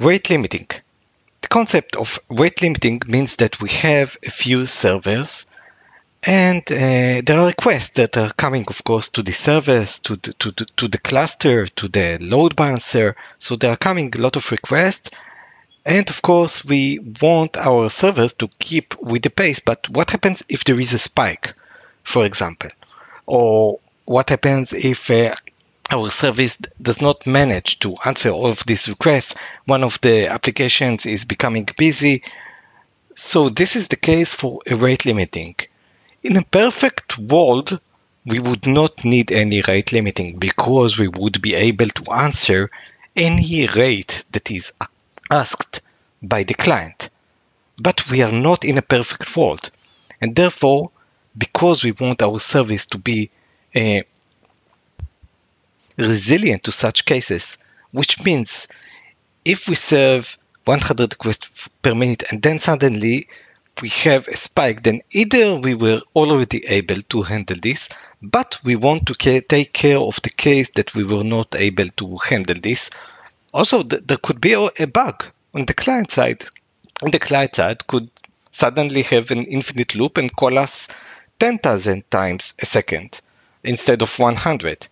Rate limiting. The concept of rate limiting means that we have a few servers and uh, there are requests that are coming, of course, to the servers, to the, to, the, to the cluster, to the load balancer. So there are coming a lot of requests. And of course, we want our servers to keep with the pace. But what happens if there is a spike, for example? Or what happens if uh, our service does not manage to answer all of these requests? One of the applications is becoming busy. So this is the case for a rate limiting. In a perfect world, we would not need any rate limiting because we would be able to answer any rate that is asked by the client. But we are not in a perfect world. And therefore, because we want our service to be uh, resilient to such cases, which means if we serve 100 requests per minute and then suddenly we have a spike, then either we were already able to handle this, but we want to ca- take care of the case that we were not able to handle this. Also, th- there could be a bug on the client side. On the client side could suddenly have an infinite loop and call us 10,000 times a second instead of 100.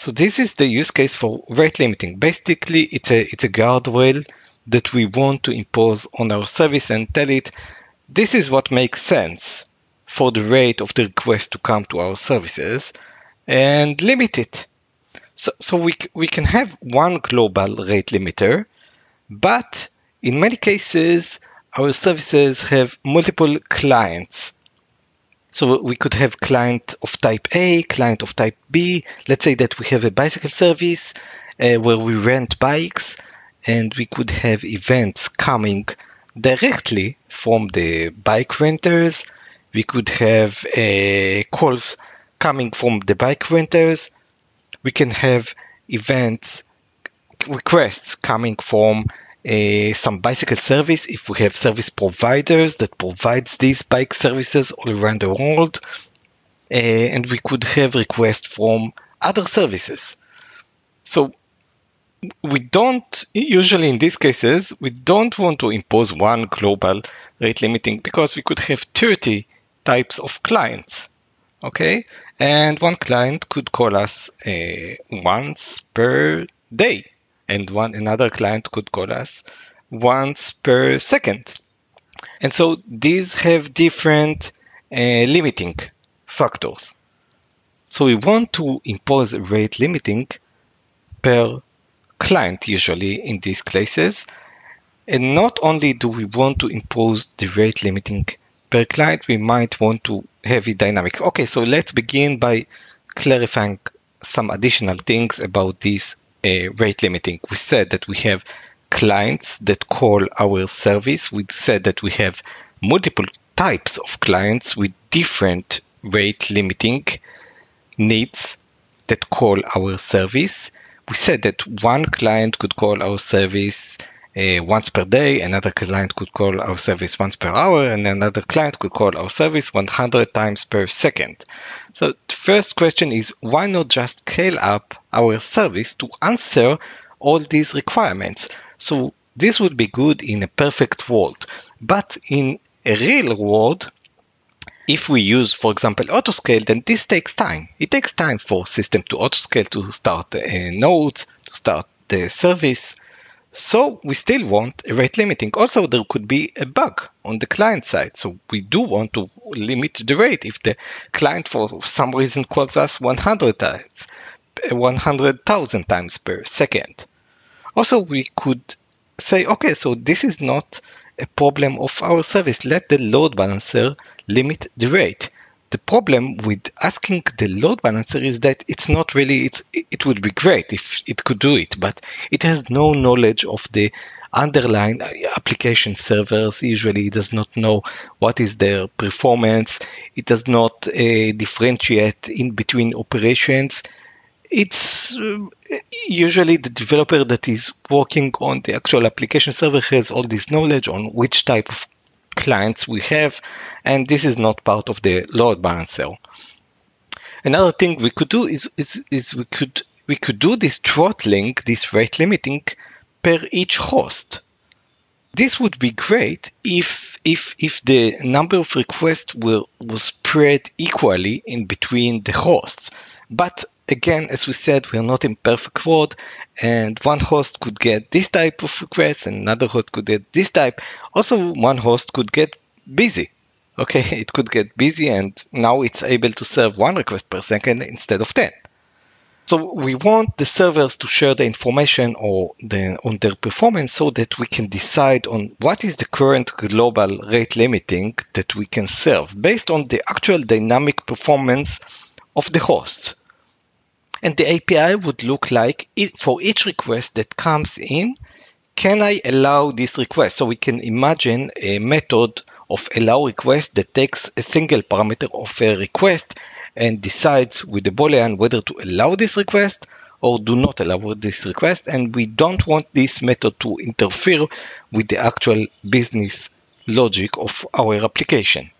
So this is the use case for rate limiting. Basically, it's a, it's a guardrail that we want to impose on our service and tell it this is what makes sense for the rate of the request to come to our services and limit it. So, so we, we can have one global rate limiter, but in many cases, our services have multiple clients. So we could have client of type A, client of type B. Let's say that we have a bicycle service uh, where we rent bikes and we could have events coming directly from the bike renters. We could have uh, calls coming from the bike renters. We can have events requests coming from uh, some bicycle service. If we have service providers that provides these bike services all around the world uh, and we could have requests from other services. So we don't usually in these cases we don't want to impose one global rate limiting because we could have 30 types of clients okay? And one client could call us uh, once per day and one another client could call us once per second and so these have different uh, limiting factors so we want to impose rate limiting per client usually in these cases. And not only do we want to impose the rate limiting per client, we might want to have it dynamic. Okay, so let's begin by clarifying some additional things about this rate limiting. We said that we have clients that call our service. We said that we have multiple types of clients with different rate limiting needs that call our service we said that one client could call our service uh, once per day, another client could call our service once per hour, and another client could call our service 100 times per second. So the first question is why not just scale up our service to answer all these requirements? So this would be good in a perfect world, but in a real world, if we use, for example, autoscale, then this takes time. It takes time for system to autoscale to start a uh, node, to start the service. So we still want a rate limiting. Also, there could be a bug on the client side. So we do want to limit the rate if the client for some reason calls us 100 times, 100,000 times per second. Also, we could say, okay, so this is not a problem of our service. Let the load balancer limit the rate. The problem with asking the load balancer is that it's not really, it's, it would be great if it could do it, but it has no knowledge of the underlying application servers. Usually it does not know what is their performance. It does not uh, differentiate in between operations it's uh, usually the developer that is working on the actual application server has all this knowledge on which type of clients we have, and this is not part of the load balancer. Another thing we could do is, is, is we could we could do this throttling, this rate limiting per each host. This would be great if if if the number of requests were was spread equally in between the hosts. But again, as we said, we are not in perfect world, and one host could get this type of request, and another host could get this type. Also, one host could get busy. Okay, it could get busy, and now it's able to serve one request per second instead of 10. So we want the servers to share the information or the, on their performance so that we can decide on what is the current global rate limiting that we can serve based on the actual dynamic performance of the hosts. And the API would look like for each request that comes in, can I allow this request? So we can imagine a method of allow request that takes a single parameter of a request and decides with the boolean whether to allow this request or do not allow this request and we don't want this method to interfere with the actual business logic of our application.